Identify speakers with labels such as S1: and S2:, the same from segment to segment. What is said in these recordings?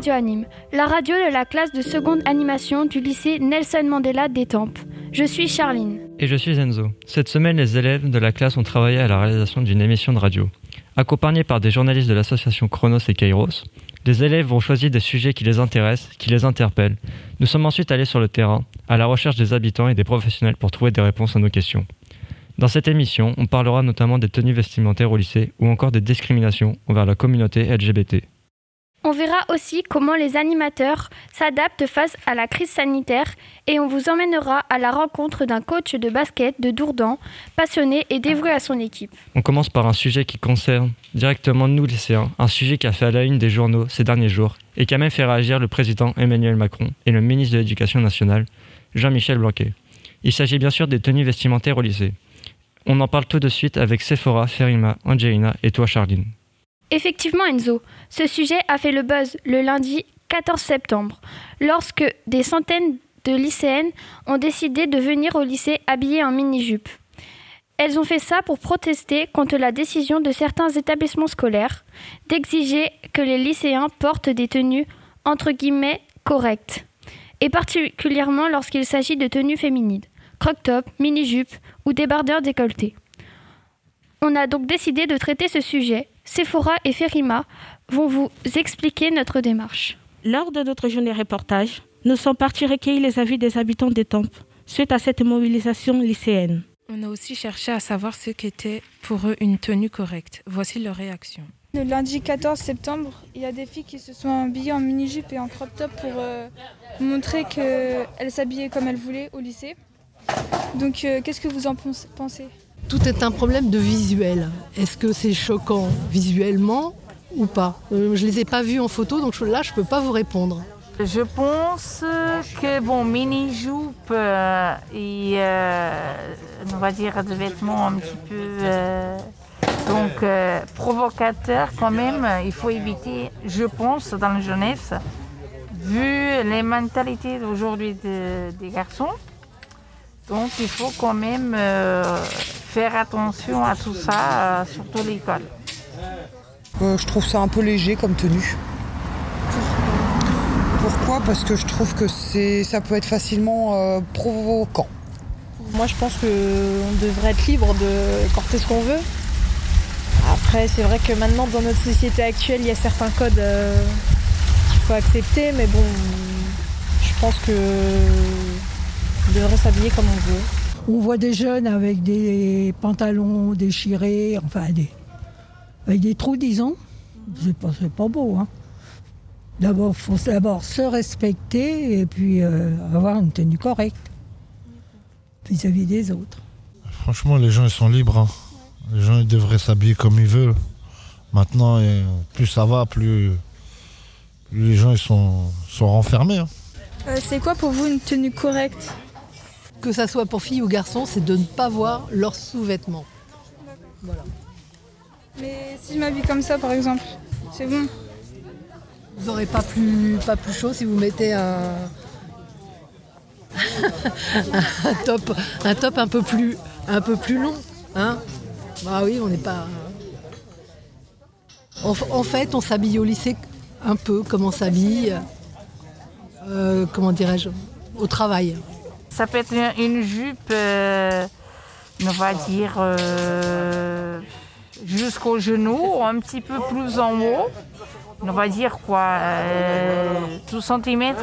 S1: Radio Anime, la radio de la classe de seconde animation du lycée Nelson Mandela d'Étampes. Je suis Charline.
S2: Et je suis Enzo. Cette semaine, les élèves de la classe ont travaillé à la réalisation d'une émission de radio. Accompagnés par des journalistes de l'association Chronos et Kairos, les élèves ont choisi des sujets qui les intéressent, qui les interpellent. Nous sommes ensuite allés sur le terrain, à la recherche des habitants et des professionnels pour trouver des réponses à nos questions. Dans cette émission, on parlera notamment des tenues vestimentaires au lycée ou encore des discriminations envers la communauté LGBT.
S1: On verra aussi comment les animateurs s'adaptent face à la crise sanitaire et on vous emmènera à la rencontre d'un coach de basket de Dourdan, passionné et dévoué à son équipe.
S2: On commence par un sujet qui concerne directement nous lycéens, un sujet qui a fait à la une des journaux ces derniers jours et qui a même fait réagir le président Emmanuel Macron et le ministre de l'Éducation nationale, Jean-Michel Blanquet. Il s'agit bien sûr des tenues vestimentaires au lycée. On en parle tout de suite avec Sephora, Ferima, Angelina et toi Charline.
S1: Effectivement Enzo, ce sujet a fait le buzz le lundi 14 septembre, lorsque des centaines de lycéennes ont décidé de venir au lycée habillées en mini-jupe. Elles ont fait ça pour protester contre la décision de certains établissements scolaires d'exiger que les lycéens portent des tenues entre guillemets correctes, et particulièrement lorsqu'il s'agit de tenues féminines, croc-top, mini-jupe ou débardeurs décolletés. On a donc décidé de traiter ce sujet. Sephora et Ferima vont vous expliquer notre démarche.
S3: Lors de notre journée reportage, nous sommes partis recueillir les avis des habitants des Tempes suite à cette mobilisation lycéenne.
S4: On a aussi cherché à savoir ce qu'était pour eux une tenue correcte. Voici leur réaction.
S5: Le lundi 14 septembre, il y a des filles qui se sont habillées en mini-jupe et en crop top pour euh, montrer qu'elles s'habillaient comme elles voulaient au lycée. Donc euh, qu'est-ce que vous en pensez?
S6: Tout est un problème de visuel. Est-ce que c'est choquant visuellement ou pas euh, Je les ai pas vus en photo, donc là, je peux pas vous répondre.
S7: Je pense que bon, mini jupe euh, et euh, vêtements un petit peu donc provocateurs quand même. Il faut éviter, je pense, dans la jeunesse, vu les mentalités d'aujourd'hui des garçons. Donc il faut quand même faire attention à tout ça, euh, surtout l'école.
S8: Euh, je trouve ça un peu léger comme tenue. Pourquoi? Parce que je trouve que c'est, ça peut être facilement euh, provoquant.
S9: Moi, je pense qu'on devrait être libre de porter ce qu'on veut. Après, c'est vrai que maintenant, dans notre société actuelle, il y a certains codes qu'il faut accepter, mais bon, je pense que s'habiller comme on veut.
S10: On voit des jeunes avec des pantalons déchirés, enfin avec des trous, disons. C'est pas, pas beau. Hein. D'abord, il faut d'abord se respecter et puis euh, avoir une tenue correcte vis-à-vis des autres.
S11: Franchement, les gens ils sont libres. Hein. Les gens ils devraient s'habiller comme ils veulent. Maintenant, plus ça va, plus, les gens ils sont, sont renfermés. Hein.
S5: Euh, c'est quoi pour vous une tenue correcte?
S6: Que ça soit pour filles ou garçons, c'est de ne pas voir leurs sous-vêtements. Voilà.
S5: Mais si je m'habille comme ça, par exemple, c'est bon.
S6: Vous n'aurez pas plus, pas plus chaud si vous mettez un, un, top, un top un peu plus, un peu plus long. Hein bah oui, on n'est pas. En, fait, on s'habille au lycée un peu comme on s'habille, euh, comment dirais-je, au travail.
S7: Ça peut être une jupe, euh, on va dire, euh, jusqu'au genou, un petit peu plus en haut. On va dire quoi, euh, 12 cm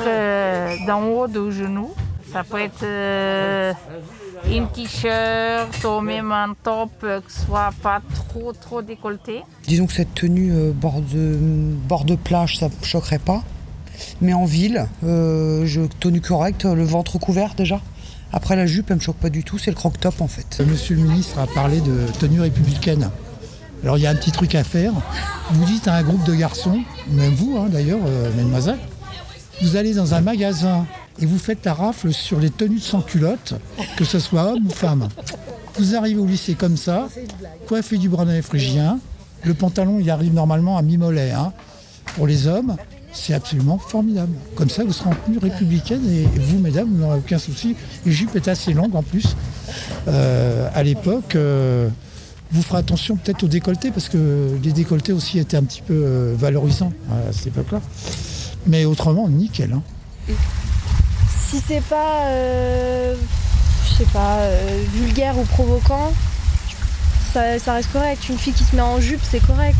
S7: d'en haut du genou. Ça peut être euh, une t-shirt ou même un top qui soit pas trop trop décolleté.
S8: Disons que cette tenue bord, de, bord de plage, ça ne choquerait pas. Mais en ville, euh, tenue correcte, le ventre couvert déjà. Après la jupe, elle me choque pas du tout, c'est le croc-top en fait.
S12: Monsieur le ministre a parlé de tenue républicaine. Alors il y a un petit truc à faire. Vous dites à un groupe de garçons, même vous hein, d'ailleurs, euh, mademoiselle, vous allez dans un magasin et vous faites la rafle sur les tenues sans culotte, que ce soit homme ou femme. Vous arrivez au lycée comme ça, coiffé du bras phrygien, le pantalon il arrive normalement à mi-mollet hein, pour les hommes, c'est absolument formidable. Comme ça, vous serez en tenue républicaine et vous, mesdames, vous n'aurez aucun souci. Les jupes est assez longue en plus. Euh, à l'époque, euh, vous ferez attention peut-être aux décolletés parce que les décolletés aussi étaient un petit peu euh, valorisants à cette époque-là. Mais autrement, nickel. hein.
S9: Si c'est pas, je sais pas, vulgaire ou provoquant, ça, ça reste correct. Une fille qui se met en jupe, c'est correct.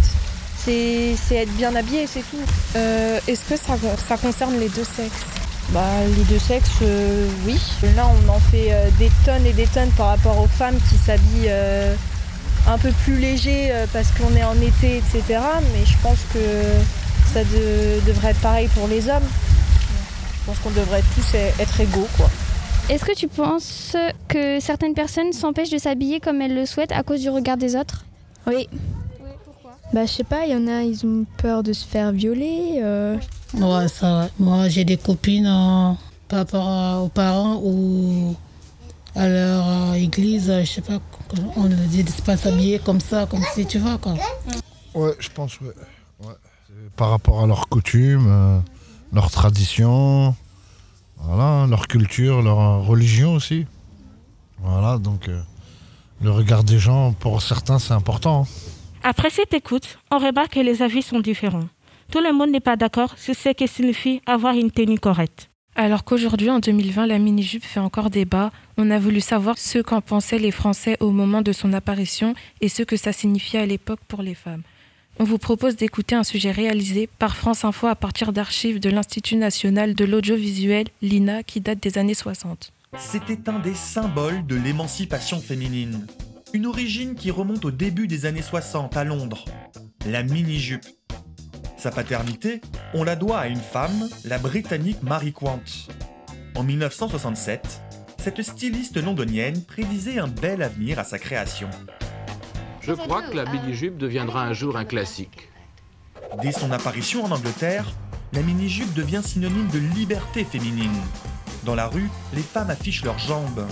S9: C'est c'est être bien habillée, c'est tout.
S4: Euh, Est-ce que ça, ça concerne les deux sexes?
S9: Bah, les deux sexes, euh, oui. Là, on en fait euh, des tonnes et des tonnes par rapport aux femmes qui s'habillent euh, un peu plus léger euh, parce qu'on est en été, etc. Mais je pense que ça de- devrait être pareil pour les hommes. Je pense qu'on devrait tous être égaux, quoi.
S1: Est-ce que tu penses que certaines personnes s'empêchent de s'habiller comme elles le souhaitent à cause du regard des autres?
S13: Oui. Bah, je sais pas, il y en a, ils ont peur de se faire violer. euh.
S14: Ouais, ça. Moi, j'ai des copines euh, par rapport à- aux parents ou à leur euh, église, euh, je sais pas, on leur dit de pas s'habiller comme ça, comme si tu vois, quoi.
S11: Ouais, je pense, ouais. Par rapport à leurs coutumes, euh, leurs traditions, voilà, leur culture, leur euh, religion aussi. Voilà, donc euh, le regard des gens, pour certains, c'est important.
S3: Après cette écoute, on remarque que les avis sont différents. Tout le monde n'est pas d'accord sur ce que signifie avoir une tenue correcte.
S4: Alors qu'aujourd'hui, en 2020, la mini-jupe fait encore débat, on a voulu savoir ce qu'en pensaient les Français au moment de son apparition et ce que ça signifiait à l'époque pour les femmes. On vous propose d'écouter un sujet réalisé par France Info à partir d'archives de l'Institut national de l'audiovisuel, l'INA, qui date des années 60.
S15: C'était un des symboles de l'émancipation féminine. Une origine qui remonte au début des années 60 à Londres. La mini-jupe. Sa paternité, on la doit à une femme, la britannique Mary Quant. En 1967, cette styliste londonienne prédisait un bel avenir à sa création.
S16: Je crois que la mini-jupe deviendra un jour un classique.
S15: Dès son apparition en Angleterre, la mini-jupe devient synonyme de liberté féminine. Dans la rue, les femmes affichent leurs jambes,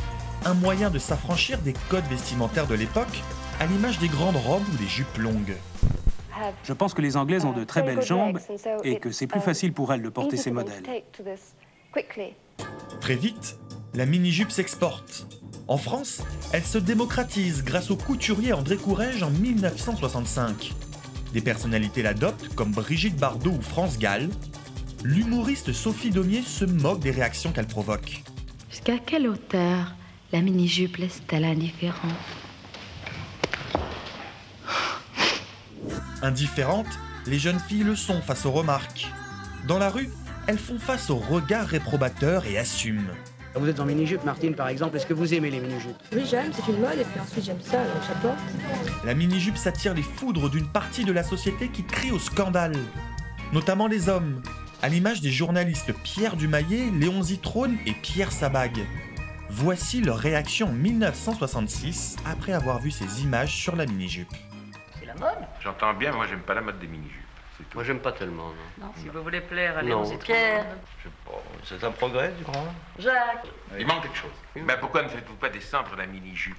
S15: un moyen de s'affranchir des codes vestimentaires de l'époque, à l'image des grandes robes ou des jupes longues.
S17: Je pense que les Anglaises ont de très belles jambes et que c'est plus facile pour elles de porter ces modèles.
S15: Très vite, la mini-jupe s'exporte. En France, elle se démocratise grâce au couturier André Courrèges en 1965. Des personnalités l'adoptent comme Brigitte Bardot ou France Gall. L'humoriste Sophie Daumier se moque des réactions qu'elle provoque.
S18: Jusqu'à quelle hauteur la mini-jupe laisse-t-elle indifférent
S15: Indifférentes, les jeunes filles le sont face aux remarques. Dans la rue, elles font face aux regards réprobateurs et assument.
S17: Vous êtes en mini-jupe, Martine, par exemple. Est-ce que vous aimez les mini-jupes?
S19: Oui, j'aime, c'est une mode, et puis ensuite j'aime ça, alors j'apporte.
S15: La mini-jupe s'attire les foudres d'une partie de la société qui crie au scandale, notamment les hommes, à l'image des journalistes Pierre Dumaillet, Léon Zitrone et Pierre Sabag. Voici leur réaction en 1966 après avoir vu ces images sur la mini-jupe.
S19: C'est la mode?
S20: J'entends bien, moi j'aime pas la mode des mini-jupes.
S21: Moi, j'aime pas tellement, non.
S19: Non, si vous voulez plaire
S21: Non.
S19: Léon Pierre.
S20: C'est un progrès, tu crois?
S19: Jacques.
S20: Il manque quelque chose. Ben pourquoi ne faites-vous pas descendre la mini-jupe?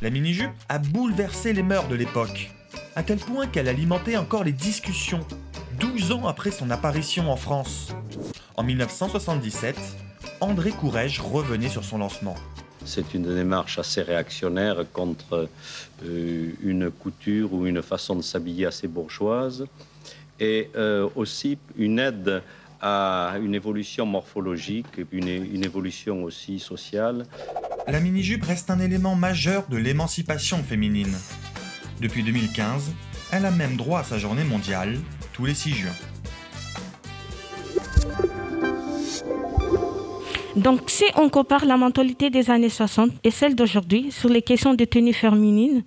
S15: La mini-jupe a bouleversé les mœurs de l'époque, à tel point qu'elle alimentait encore les discussions, 12 ans après son apparition en France. En 1977, André Courrèges revenait sur son lancement.
S22: C'est une démarche assez réactionnaire contre euh, une couture ou une façon de s'habiller assez bourgeoise et euh, aussi une aide à une évolution morphologique, une, une évolution aussi sociale.
S15: La mini-jupe reste un élément majeur de l'émancipation féminine. Depuis 2015, elle a même droit à sa journée mondiale, tous les 6 juin.
S3: Donc, si on compare la mentalité des années 60 et celle d'aujourd'hui sur les questions de tenue féminine,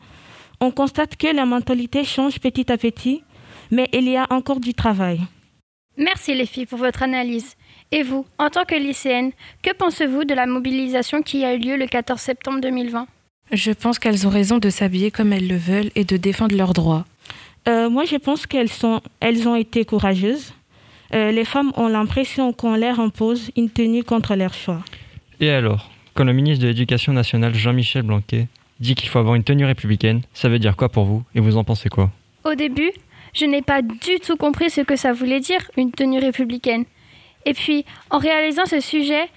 S3: on constate que la mentalité change petit à petit, mais il y a encore du travail.
S1: Merci les filles pour votre analyse. Et vous, en tant que lycéenne, que pensez-vous de la mobilisation qui a eu lieu le 14 septembre 2020
S4: Je pense qu'elles ont raison de s'habiller comme elles le veulent et de défendre leurs droits.
S3: Euh, moi, je pense qu'elles sont, elles ont été courageuses. Euh, les femmes ont l'impression qu'on leur impose une tenue contre leur choix.
S2: Et alors, quand le ministre de l'Éducation nationale Jean-Michel Blanquet dit qu'il faut avoir une tenue républicaine, ça veut dire quoi pour vous et vous en pensez quoi?
S1: Au début, je n'ai pas du tout compris ce que ça voulait dire, une tenue républicaine. Et puis, en réalisant ce sujet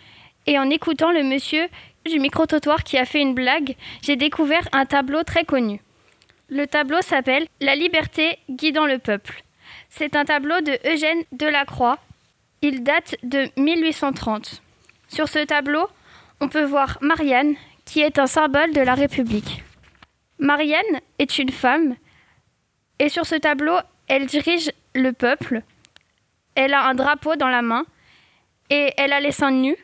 S1: et en écoutant le monsieur du micro-trottoir qui a fait une blague, j'ai découvert un tableau très connu. Le tableau s'appelle La liberté guidant le peuple. C'est un tableau de Eugène Delacroix. Il date de 1830. Sur ce tableau, on peut voir Marianne, qui est un symbole de la République. Marianne est une femme, et sur ce tableau, elle dirige le peuple. Elle a un drapeau dans la main, et elle a les seins nus.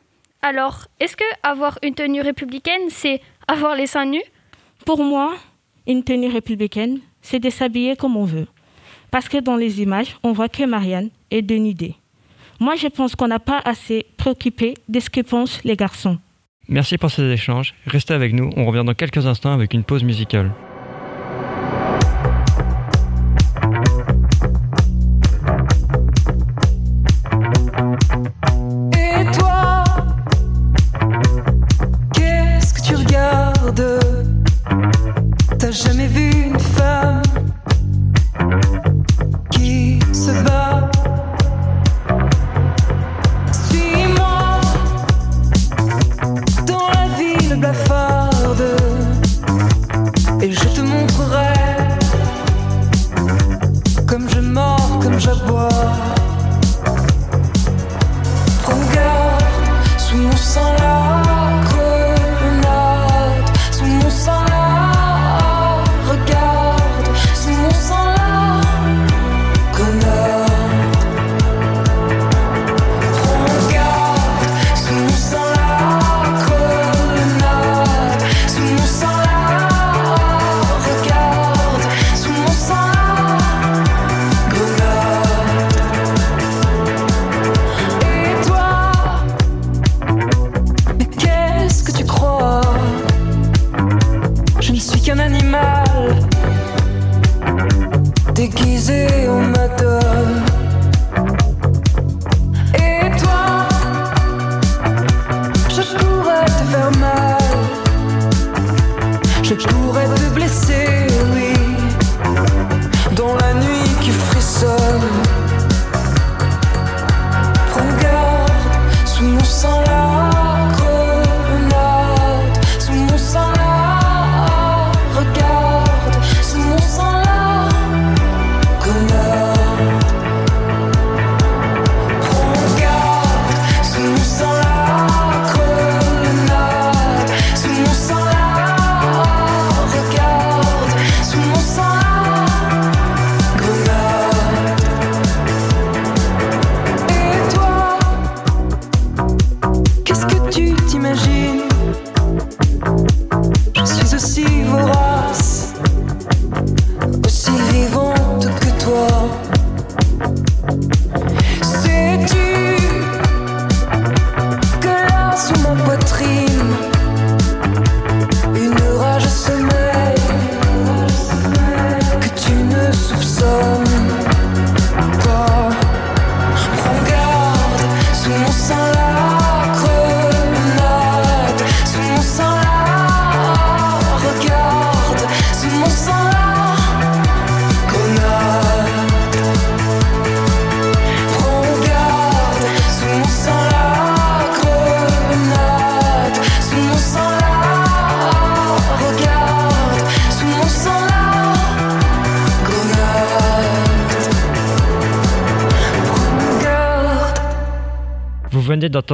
S1: Alors, est-ce que avoir une tenue républicaine, c'est avoir les seins nus?
S3: Pour moi, une tenue républicaine, c'est de s'habiller comme on veut. Parce que dans les images, on voit que Marianne est dénudée. Moi, je pense qu'on n'a pas assez préoccupé de ce que pensent les garçons.
S2: Merci pour ces échanges. Restez avec nous, on revient dans quelques instants avec une pause musicale.
S23: Et toi, qu'est-ce que tu regardes? T'as jamais vu blafarde et je te montrerai comme je mords, comme j'aboie.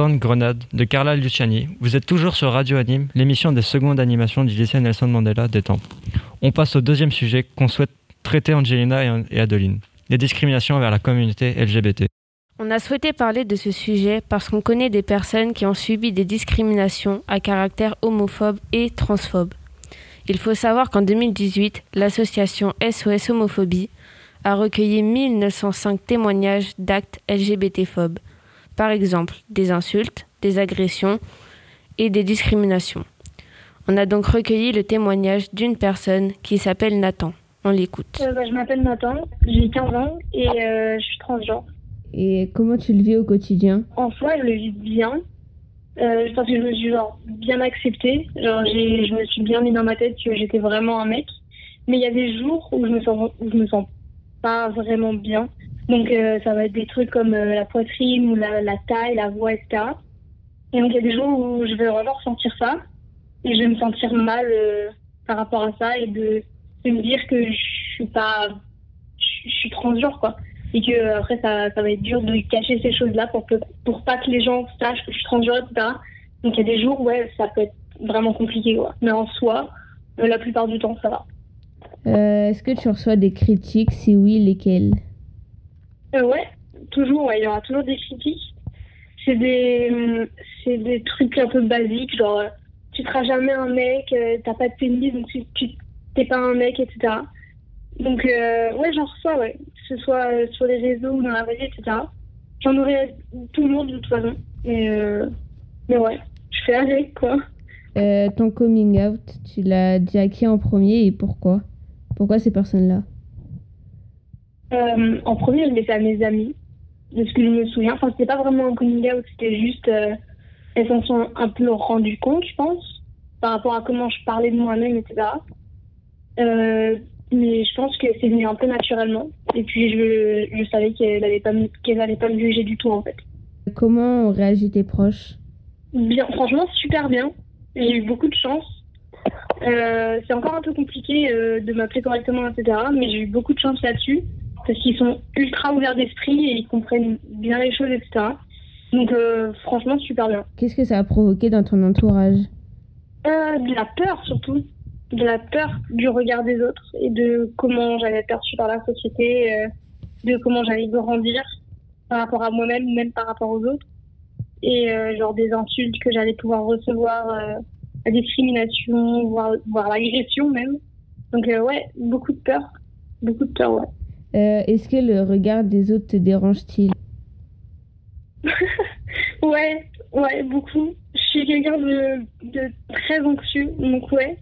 S23: Grenade
S2: de Carla Luciani. Vous êtes toujours sur Radio Anime, l'émission des secondes animations du lycée Nelson Mandela des Temps. On passe au deuxième sujet qu'on souhaite traiter Angelina et- et Adeline les discriminations envers la communauté LGBT.
S24: On a souhaité parler de ce sujet parce qu'on connaît des personnes qui ont subi des discriminations à caractère homophobe et transphobe. Il faut savoir qu'en 2018, l'association SOS Homophobie a recueilli 1905 témoignages d'actes LGBT-phobes. Par exemple, des insultes, des agressions et des discriminations. On a donc recueilli le témoignage d'une personne qui s'appelle Nathan. On l'écoute.
S25: Euh, bah, je m'appelle Nathan, j'ai 15 ans et euh, je suis transgenre.
S24: Et comment tu le vis au quotidien?
S25: En soi, je le vis bien. Euh, parce que je me suis genre, bien acceptée. Genre, j'ai, je me suis bien mis dans ma tête que j'étais vraiment un mec. Mais il y a des jours où je me sens, où je me sens pas vraiment bien. Donc, euh, ça va être des trucs comme euh, la poitrine ou la, taille, la voix, etc. Et donc, il y a des jours où je vais vraiment ressentir ça. Et je vais me sentir mal euh, par rapport à ça et de, me dire que je suis pas. Je, suis transgenre, quoi. et que après ça, ça va être dur de cacher ces choses-là pour, pour pas que les gens sachent que je suis transgenre, etc. Donc il y a des jours, ouais, ça peut être vraiment compliqué, quoi. Mais en soi, la plupart du temps, ça va.
S24: Est-ce que tu reçois des critiques? Si oui, lesquelles?
S25: Euh, ouais, toujours, ouais, il y aura toujours des critiques. C'est des, hum, c'est des trucs un peu basiques, genre tu seras jamais un mec, euh, t'as pas de pénis, donc tu, tu t'es pas un mec, etc. Donc euh, ouais, j'en reçois, ouais, que ce soit sur les réseaux ou dans la vraie vie, etc. J'en aurai toujours de toute façon. Mais, mais ouais, je fais avec, quoi.
S24: Ton coming out, tu l'as dit à qui en premier et pourquoi? Pourquoi ces personnes-là?
S25: Euh, en premier, je l'ai fait à mes amis, de ce que je me souviens. Enfin, c'était pas vraiment un coming out, c'était juste. euh, elles s'en sont un peu rendues compte, je pense, par rapport à comment je parlais de moi-même, etc. Euh, mais je pense que c'est venu un peu naturellement. Et puis, je, je savais qu'elles n'allaient pas, allaient pas me juger du tout, en fait.
S24: Comment ont réagi tes proches?
S25: Bien, franchement, super bien. J'ai eu beaucoup de chance. Euh, c'est encore un peu compliqué euh, de m'appeler correctement, etc. Mais j'ai eu beaucoup de chance là-dessus. Parce qu'ils sont ultra ouverts d'esprit et ils comprennent bien les choses, etc. Donc, euh, franchement, super bien.
S24: Qu'est-ce que ça a provoqué dans ton entourage?
S25: Euh, de la peur, surtout. De la peur du regard des autres et de comment j'allais être perçue par la société, euh, de comment j'allais grandir par rapport à moi-même, même par rapport aux autres. Et genre des insultes que j'allais pouvoir recevoir, la discrimination, voire, voire l'agression même. Donc ouais, beaucoup de peur. Beaucoup de peur, ouais.
S24: Euh, Est-ce que le regard des autres te dérange-t-il?
S25: Ouais, ouais, beaucoup. Je suis quelqu'un de, très anxieux, donc ouais.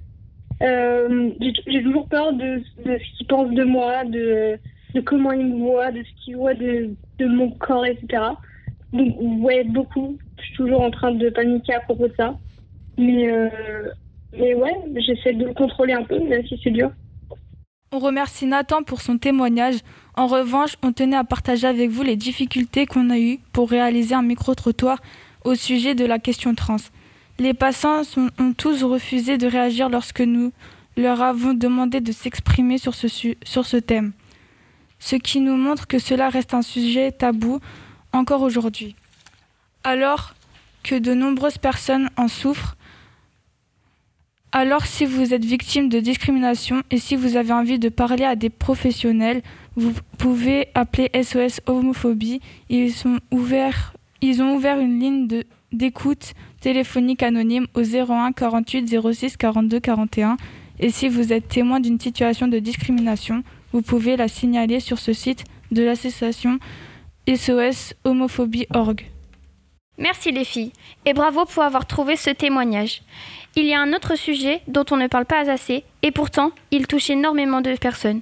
S25: Euh, j'ai toujours peur de, ce qu'ils pensent de moi, de, comment ils me voient, de ce qu'ils voient de, de mon corps, etc. Donc ouais, beaucoup. Je suis toujours en train de paniquer à propos de ça. Mais, euh, mais ouais, j'essaie de le contrôler un peu, même si c'est dur.
S26: On remercie Nathan pour son témoignage. En revanche, on tenait à partager avec vous les difficultés qu'on a eues pour réaliser un micro-trottoir au sujet de la question trans. Les passants ont tous refusé de réagir lorsque nous leur avons demandé de s'exprimer sur ce thème, ce qui nous montre que cela reste un sujet tabou encore aujourd'hui. Alors que de nombreuses personnes en souffrent, alors si vous êtes victime de discrimination et si vous avez envie de parler à des professionnels, vous pouvez appeler SOS Homophobie. Ils, ont ouvert une ligne d'écoute téléphonique anonyme au 01 48 06 42 41. Et si vous êtes témoin d'une situation de discrimination, vous pouvez la signaler sur ce site de l'association SOS Homophobie.org.
S1: Merci les filles, et bravo pour avoir trouvé ce témoignage. Il y a un autre sujet dont on ne parle pas assez, et pourtant il touche énormément de personnes,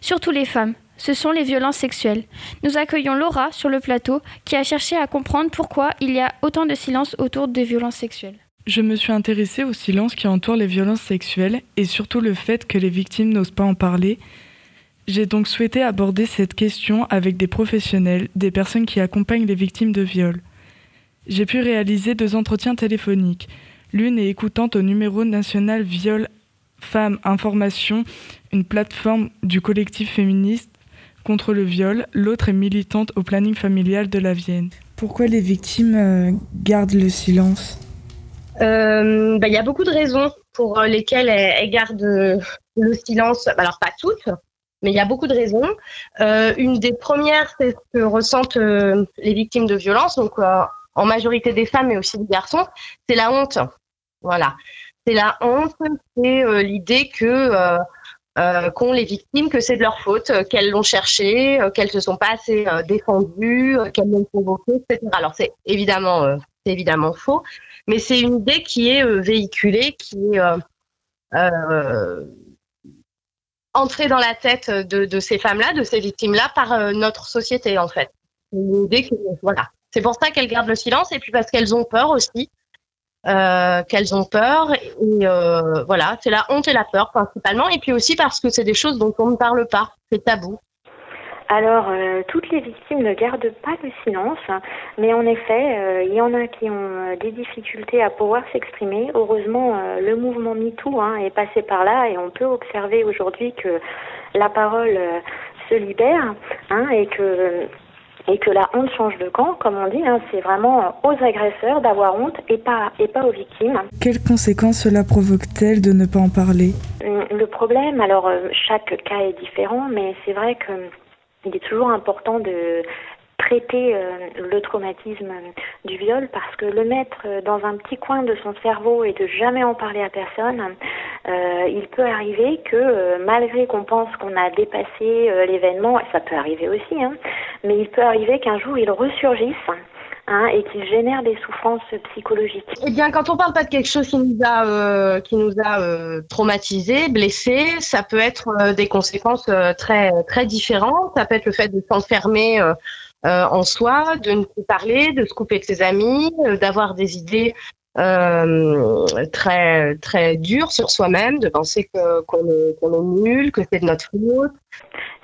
S1: surtout les femmes. Ce sont les violences sexuelles. Nous accueillons Laura sur le plateau qui a cherché à comprendre pourquoi il y a autant de silence autour des violences sexuelles.
S27: Je me suis intéressée au silence qui entoure les violences sexuelles et surtout le fait que les victimes n'osent pas en parler. J'ai donc souhaité aborder cette question avec des professionnels, des personnes qui accompagnent les victimes de viol. J'ai pu réaliser deux entretiens téléphoniques. L'une est écoutante au numéro national Viol Femmes Information, une plateforme du collectif féministe contre le viol. L'autre est militante au planning familial de la Vienne.
S26: Pourquoi les victimes euh, gardent le silence?
S28: Euh, bah, Il y a beaucoup de raisons pour euh, lesquelles elles, elles gardent le silence. Alors, pas toutes, mais il y a beaucoup de raisons. Euh, une des premières, c'est ce que ressentent les victimes de violences, donc euh, en majorité des femmes, mais aussi des garçons, c'est la honte. Voilà. C'est la honte, c'est euh, l'idée que euh, euh, qu'ont les victimes, que c'est de leur faute, euh, qu'elles l'ont cherché, qu'elles se sont pas assez défendues, qu'elles l'ont provoqué, etc. Alors c'est évidemment, c'est évidemment faux, mais c'est une idée qui est véhiculée, qui est entrée dans la tête de, ces femmes-là, de ces victimes-là, par notre société en fait. Une idée que voilà. C'est pour ça qu'elles gardent le silence et puis parce qu'elles ont peur aussi. Euh, qu'elles ont peur et euh, voilà c'est la honte et la peur principalement et puis aussi parce que c'est des choses dont on ne parle pas c'est tabou
S29: Alors, euh, toutes les victimes ne gardent pas le silence, mais en effet, il y en a qui ont des difficultés à pouvoir s'exprimer. Heureusement, le mouvement MeToo hein, est passé par là et on peut observer aujourd'hui que la parole se se libère hein, et que et que la honte change de camp, comme on dit, hein, c'est vraiment aux agresseurs d'avoir honte et pas, et pas aux victimes.
S27: Quelles conséquences cela provoque-t-elle de ne pas en parler?
S29: Hum, Le problème, alors euh, chaque cas est différent, mais c'est vrai que hum, il est toujours important de traiter euh, le traumatisme euh, du viol parce que le mettre euh, dans un petit coin de son cerveau et de jamais en parler à personne, il peut arriver que malgré qu'on pense qu'on a dépassé l'événement, ça peut arriver aussi, hein, mais il peut arriver qu'un jour il ressurgisse hein, et qu'il génère des souffrances psychologiques.
S28: Eh bien, quand on parle pas de quelque chose qui nous a, qui nous a traumatisé, blessé, ça peut être des conséquences très, très différentes. Ça peut être le fait de s'enfermer en soi, de ne plus parler, de se couper de ses amis, euh, d'avoir des idées euh, très, très dures sur soi-même, de penser qu'on, est, est nul, que c'est de notre faute.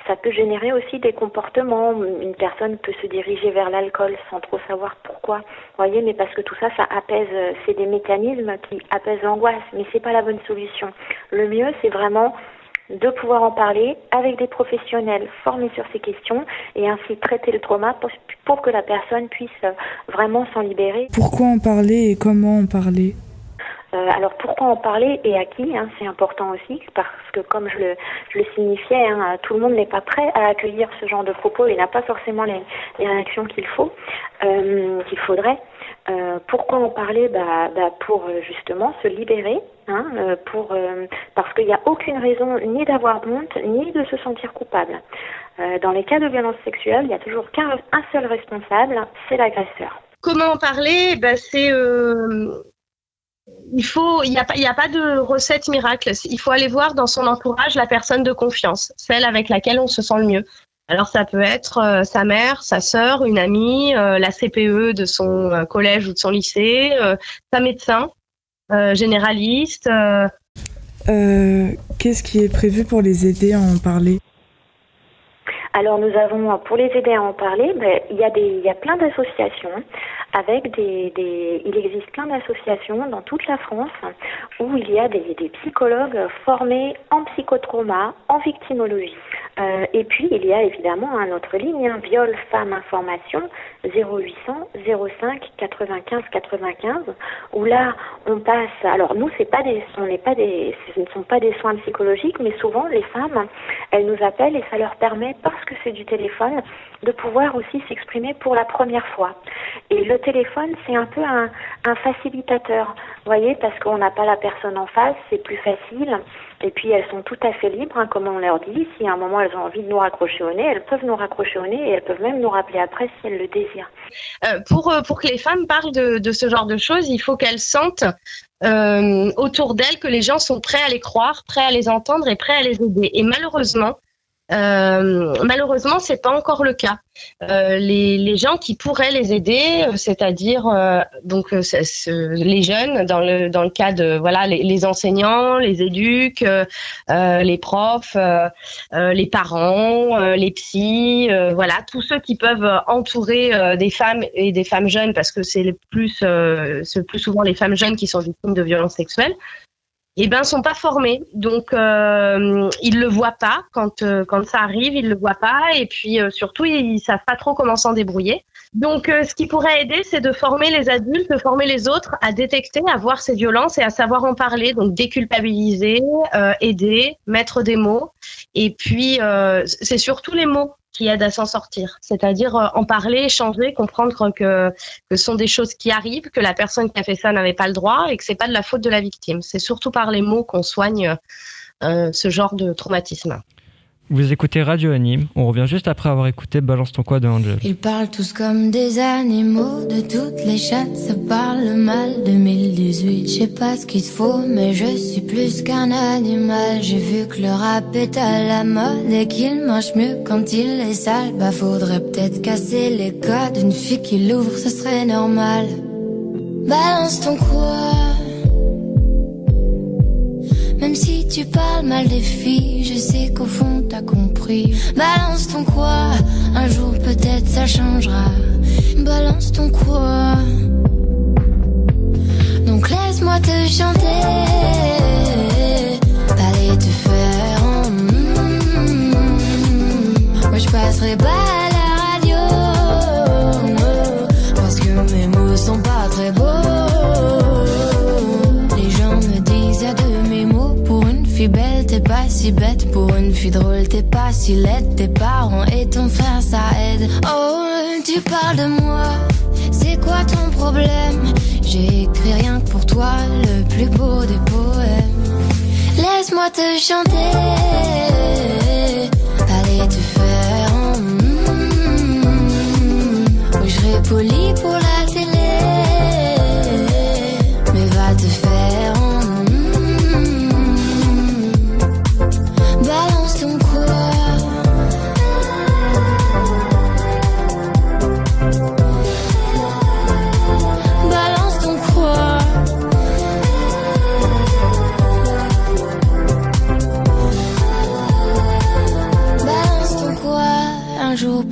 S29: Ça peut générer aussi des comportements. Une personne peut se diriger vers l'alcool sans trop savoir pourquoi. Vous voyez, mais parce que tout ça, ça apaise. euh, C'est des mécanismes qui apaisent l'angoisse, mais c'est pas la bonne solution. Le mieux, c'est vraiment de pouvoir en parler avec des professionnels formés sur ces questions et ainsi traiter le trauma pour, pour que la personne puisse euh, vraiment s'en libérer.
S27: Pourquoi en parler et comment en parler?
S29: Euh, alors pourquoi en parler et à qui hein, C'est important aussi parce que comme je le, je le signifiais, hein, tout le monde n'est pas prêt à accueillir ce genre de propos et n'a pas forcément les, les réactions qu'il faut, euh, qu'il faudrait. Euh, pourquoi en parler bah, bah, Pour euh, justement se libérer, hein, euh, pour, parce qu'il n'y a aucune raison ni d'avoir honte ni de se sentir coupable. Dans les cas de violence sexuelle, il n'y a toujours qu'un un seul responsable, c'est l'agresseur.
S28: Comment en parler ben, C'est il il n'y a a pas de recette miracle. Il faut aller voir dans son entourage la personne de confiance, celle avec laquelle on se sent le mieux. Alors ça peut être euh, sa mère, sa sœur, une amie, euh, la CPE de son euh, collège ou de son lycée, euh, sa médecin euh, généraliste. euh,
S27: Euh, Qu'est-ce qui est prévu pour les aider à en parler?
S29: Alors nous avons, pour les aider à en parler, ben, il, y a des, il y a plein d'associations avec des, des, il existe plein d'associations dans toute la France où il y a des, des psychologues formés en psychotrauma, en victimologie. Euh, et puis il y a évidemment un autre ligne, hein, viol, femme, information, 0800 05 95 95, où là on passe. Alors nous c'est pas des, ce n'est pas des, ce ne sont pas des soins psychologiques, mais souvent les femmes, elles nous appellent et ça leur permet parce que c'est du téléphone de pouvoir aussi s'exprimer pour la première fois. Et le téléphone, c'est un peu un, un facilitateur, vous voyez, parce qu'on n'a pas la personne en face, c'est plus facile. Et puis elles sont tout à fait libres, hein, comme on leur dit. Si à un moment elles ont envie de nous raccrocher au nez, elles peuvent nous raccrocher au nez et elles peuvent même nous rappeler après si elles le désirent.
S28: Euh, pour, euh, pour que les femmes parlent de, de ce genre de choses, il faut qu'elles sentent euh, autour d'elles que les gens sont prêts à les croire, prêts à les entendre et prêts à les aider. Et malheureusement, euh, malheureusement, c'est pas encore le cas. Euh, les, gens qui pourraient les aider, euh, c'est-à-dire donc les jeunes, dans le dans le cas de voilà les, enseignants, les éduques, les profs, les parents, les psys, voilà tous ceux qui peuvent entourer des femmes et des femmes jeunes parce que c'est le plus c'est le plus souvent les femmes jeunes qui sont victimes de violences sexuelles eh ben sont pas formés. Donc euh, ils le voient pas. Quand euh, quand ça arrive ils le voient pas. Et puis euh, surtout ils, savent pas trop comment s'en débrouiller. Donc euh, ce qui pourrait aider c'est de former les adultes de former les autres à détecter à voir ces violences et à savoir en parler. Donc déculpabiliser euh, aider mettre des mots. Et puis euh, c'est surtout les mots qui aident à s'en sortir c'est-à-dire euh, en parler échanger comprendre que ce sont des choses qui arrivent, que la personne qui a fait ça n'avait pas le droit et que c'est pas de la faute de la victime. C'est surtout par les mots qu'on soigne euh, ce genre de traumatisme.
S2: Vous écoutez Radio Anime, on revient juste après avoir écouté Balance ton quoi de Angel.
S30: Ils parlent tous comme des animaux, de toutes les chattes, ça parle mal. 2018, je sais pas ce qu'il faut, mais je suis plus qu'un animal. J'ai vu que le rap est à la mode et qu'il mange mieux quand il est sale. Bah faudrait peut-être casser les codes, une fille qui l'ouvre, ce serait normal. Balance ton quoi tu parles mal des filles, je sais qu'au fond t'as compris. Balance ton quoi, un jour peut-être ça changera. Balance ton quoi. Donc laisse-moi te chanter, pas les te faire. mm, sont belle, t'es pas si bête. Pour une fille drôle, t'es pas si laide. Tes parents et ton frère, ça aide. Oh, tu parles de moi. C'est quoi ton problème? J'ai écrit rien que pour toi, le plus beau des poèmes. Laisse-moi te chanter.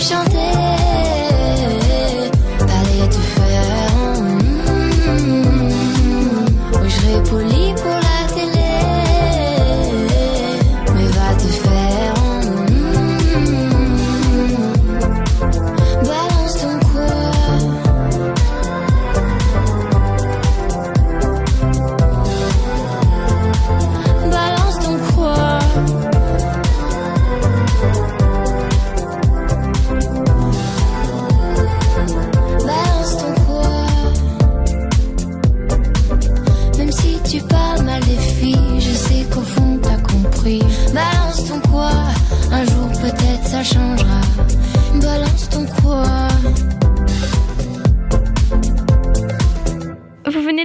S30: chanter.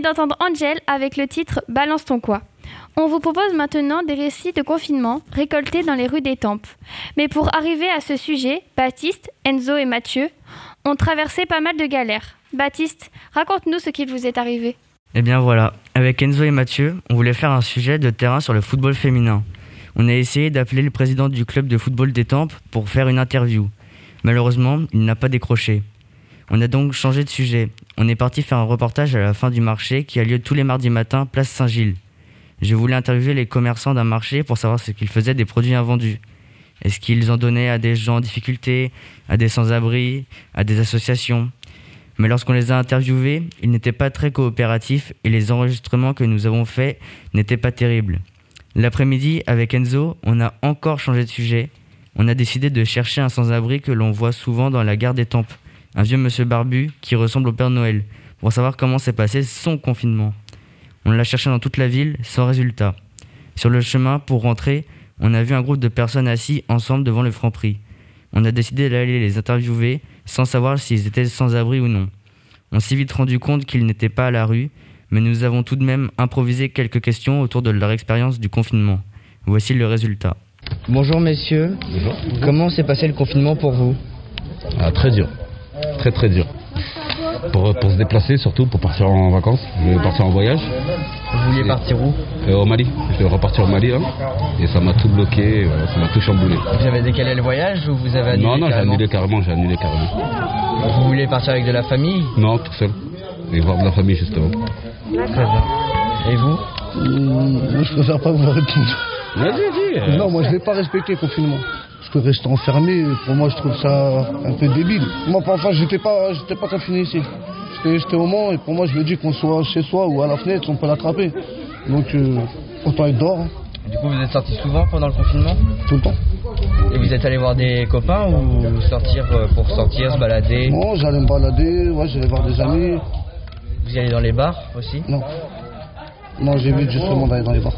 S1: D'entendre Angel avec le titre Balance ton quoi. On vous propose maintenant des récits de confinement récoltés dans les rues des Tempes. Mais pour arriver à ce sujet, Baptiste, Enzo et Mathieu ont traversé pas mal de galères. Baptiste, raconte-nous ce qu'il vous est arrivé.
S31: Eh bien voilà, avec Enzo et Mathieu, on voulait faire un sujet de terrain sur le football féminin. On a essayé d'appeler le président du club de football des Tempes pour faire une interview. Malheureusement, il n'a pas décroché. On a donc changé de sujet. On est parti faire un reportage à la fin du marché qui a lieu tous les mardis matins, place Saint-Gilles. Je voulais interviewer les commerçants d'un marché pour savoir ce qu'ils faisaient des produits invendus. Est-ce qu'ils en donnaient à des gens en difficulté, à des sans-abri, à des associations? Mais lorsqu'on les a interviewés, ils n'étaient pas très coopératifs et les enregistrements que nous avons faits n'étaient pas terribles. L'après-midi, avec Enzo, on a encore changé de sujet. On a décidé de chercher un sans-abri que l'on voit souvent dans la gare des Tempes, un vieux monsieur barbu qui ressemble au Père Noël, pour savoir comment s'est passé son confinement. On l'a cherché dans toute la ville, sans résultat. Sur le chemin, pour rentrer, on a vu un groupe de personnes assis ensemble devant le Franprix. On a décidé d'aller les interviewer sans savoir s'ils étaient sans-abri ou non. On s'est vite rendu compte qu'ils n'étaient pas à la rue, mais nous avons tout de même improvisé quelques questions autour de leur expérience du confinement. Voici le résultat. Bonjour messieurs. Comment s'est passé le confinement pour vous?
S32: Ah, très dur. Très très dur. Pour, pour se déplacer surtout, pour partir en vacances, je vais partir en voyage.
S31: Vous vouliez partir où
S32: Euh, Au Mali. Je vais repartir au Mali là. Et ça m'a tout bloqué, euh, ça m'a tout chamboulé.
S31: Vous avez décalé le voyage ou vous avez annulé
S32: Non, non, j'ai annulé carrément, j'ai annulé carrément.
S31: Vous voulez partir avec de la famille
S32: Non, tout seul. Et voir de la famille justement.
S31: Très bien. Et vous
S33: Moi, je préfère pas vous répondre.
S32: Vas-y, vas-y. euh.
S33: Non, moi, je vais pas respecter le confinement. Rester enfermé, pour moi, je trouve ça un peu débile. Moi, enfin, j'étais pas, j'étais pas confiné ici. J'étais au Mans et pour moi, je me dis qu'on soit chez soi ou à la fenêtre, on peut l'attraper. Donc, euh, autant être dehors. hein,
S31: Du coup, vous êtes sorti souvent pendant le confinement?
S33: Tout le temps.
S31: Et vous êtes allé voir des copains ou sortir euh, pour sortir, se balader?
S33: Bon, j'allais me balader, ouais, j'allais voir des amis.
S31: Vous y allez dans les bars aussi?
S33: Non. Non, j'évite justement d'aller dans les bars.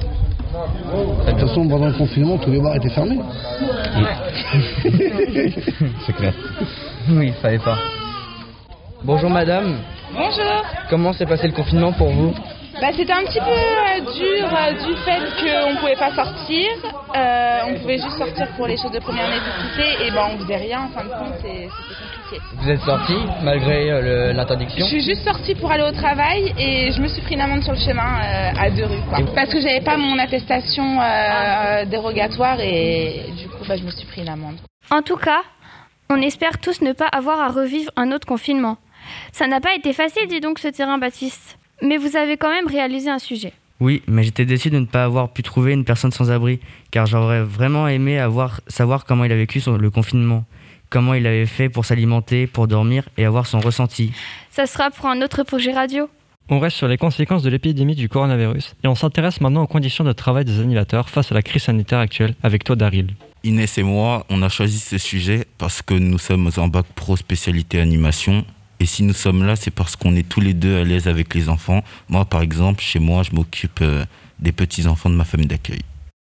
S33: De toute façon, pendant le confinement, tous les bars étaient fermés.
S31: C'est clair. Oui, il fallait pas. Bonjour madame,
S34: Bonjour.
S35: Comment s'est passé le confinement pour vous
S34: Bah, c'était un petit peu euh, dur euh, du fait qu'on ne pouvait pas sortir. Euh, on pouvait juste sortir pour les choses de première nécessité et bah, on faisait rien. En fin de compte, c'est- c'était compliqué.
S35: Vous êtes sorti malgré euh, le-
S34: Je
S35: l'interdiction
S34: suis juste sortie pour aller au travail et je me suis pris une amende sur le chemin euh, à deux rues. Quoi. Parce que j'avais pas mon attestation euh, dérogatoire et du coup, bah, je me suis pris une amende.
S1: En tout cas, on espère tous ne pas avoir à revivre un autre confinement. Ça n'a pas été facile, dis donc, ce terrain, Baptiste. Mais vous avez quand même réalisé un sujet.
S31: Oui, mais j'étais déçu de ne pas avoir pu trouver une personne sans abri, car j'aurais vraiment aimé avoir, savoir comment il a vécu son- le confinement, comment il avait fait pour s'alimenter, pour dormir et avoir son ressenti.
S1: Ça sera pour un autre projet radio.
S2: On reste sur les conséquences de l'épidémie du coronavirus et on s'intéresse maintenant aux conditions de travail des animateurs face à la crise sanitaire actuelle avec toi Daryl.
S36: Inès et moi, on a choisi ce sujet parce que nous sommes en bac pro spécialité animation. Et si nous sommes là, c'est parce qu'on est tous les deux à l'aise avec les enfants. Moi, par exemple, chez moi, je m'occupe euh, des petits-enfants de ma famille d'accueil.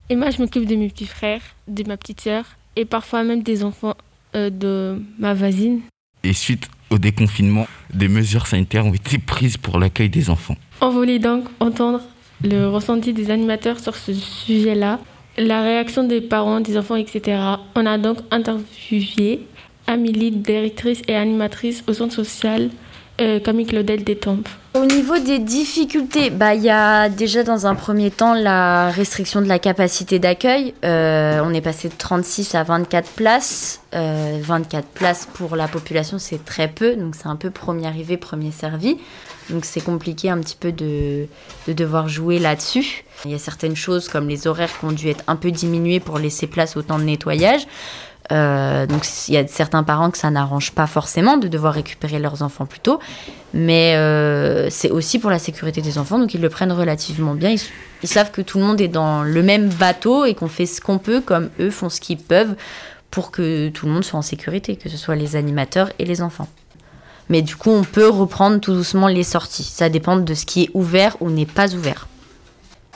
S24: Et moi, je m'occupe de mes petits frères, de ma petite sœur et parfois même des enfants euh, de ma voisine.
S36: Et suite au déconfinement, des mesures sanitaires ont été prises pour l'accueil des enfants.
S24: On voulait donc entendre le ressenti des animateurs sur ce sujet-là, la réaction des parents, des enfants, etc. On a donc interviewé Amélie, directrice et animatrice au centre social euh, Camille Claudel d'Étampes.
S37: Au niveau des difficultés, bah, il y a déjà dans un premier temps la restriction de la capacité d'accueil. Euh, on est passé de 36 à 24 places. Euh, 24 places pour la population, c'est très peu. Donc c'est un peu premier arrivé, premier servi. Donc c'est compliqué un petit peu de devoir jouer là-dessus. Il y a certaines choses comme les horaires qui ont dû être un peu diminués pour laisser place au temps de nettoyage. Euh, donc il y a certains parents que ça n'arrange pas forcément de devoir récupérer leurs enfants plus tôt, mais euh, c'est aussi pour la sécurité des enfants, donc ils le prennent relativement bien. Ils, ils savent que tout le monde est dans le même bateau et qu'on fait ce qu'on peut, comme eux font ce qu'ils peuvent pour que tout le monde soit en sécurité, que ce soit les animateurs et les enfants. Mais du coup, on peut reprendre tout doucement les sorties. Ça dépend de ce qui est ouvert ou n'est pas ouvert.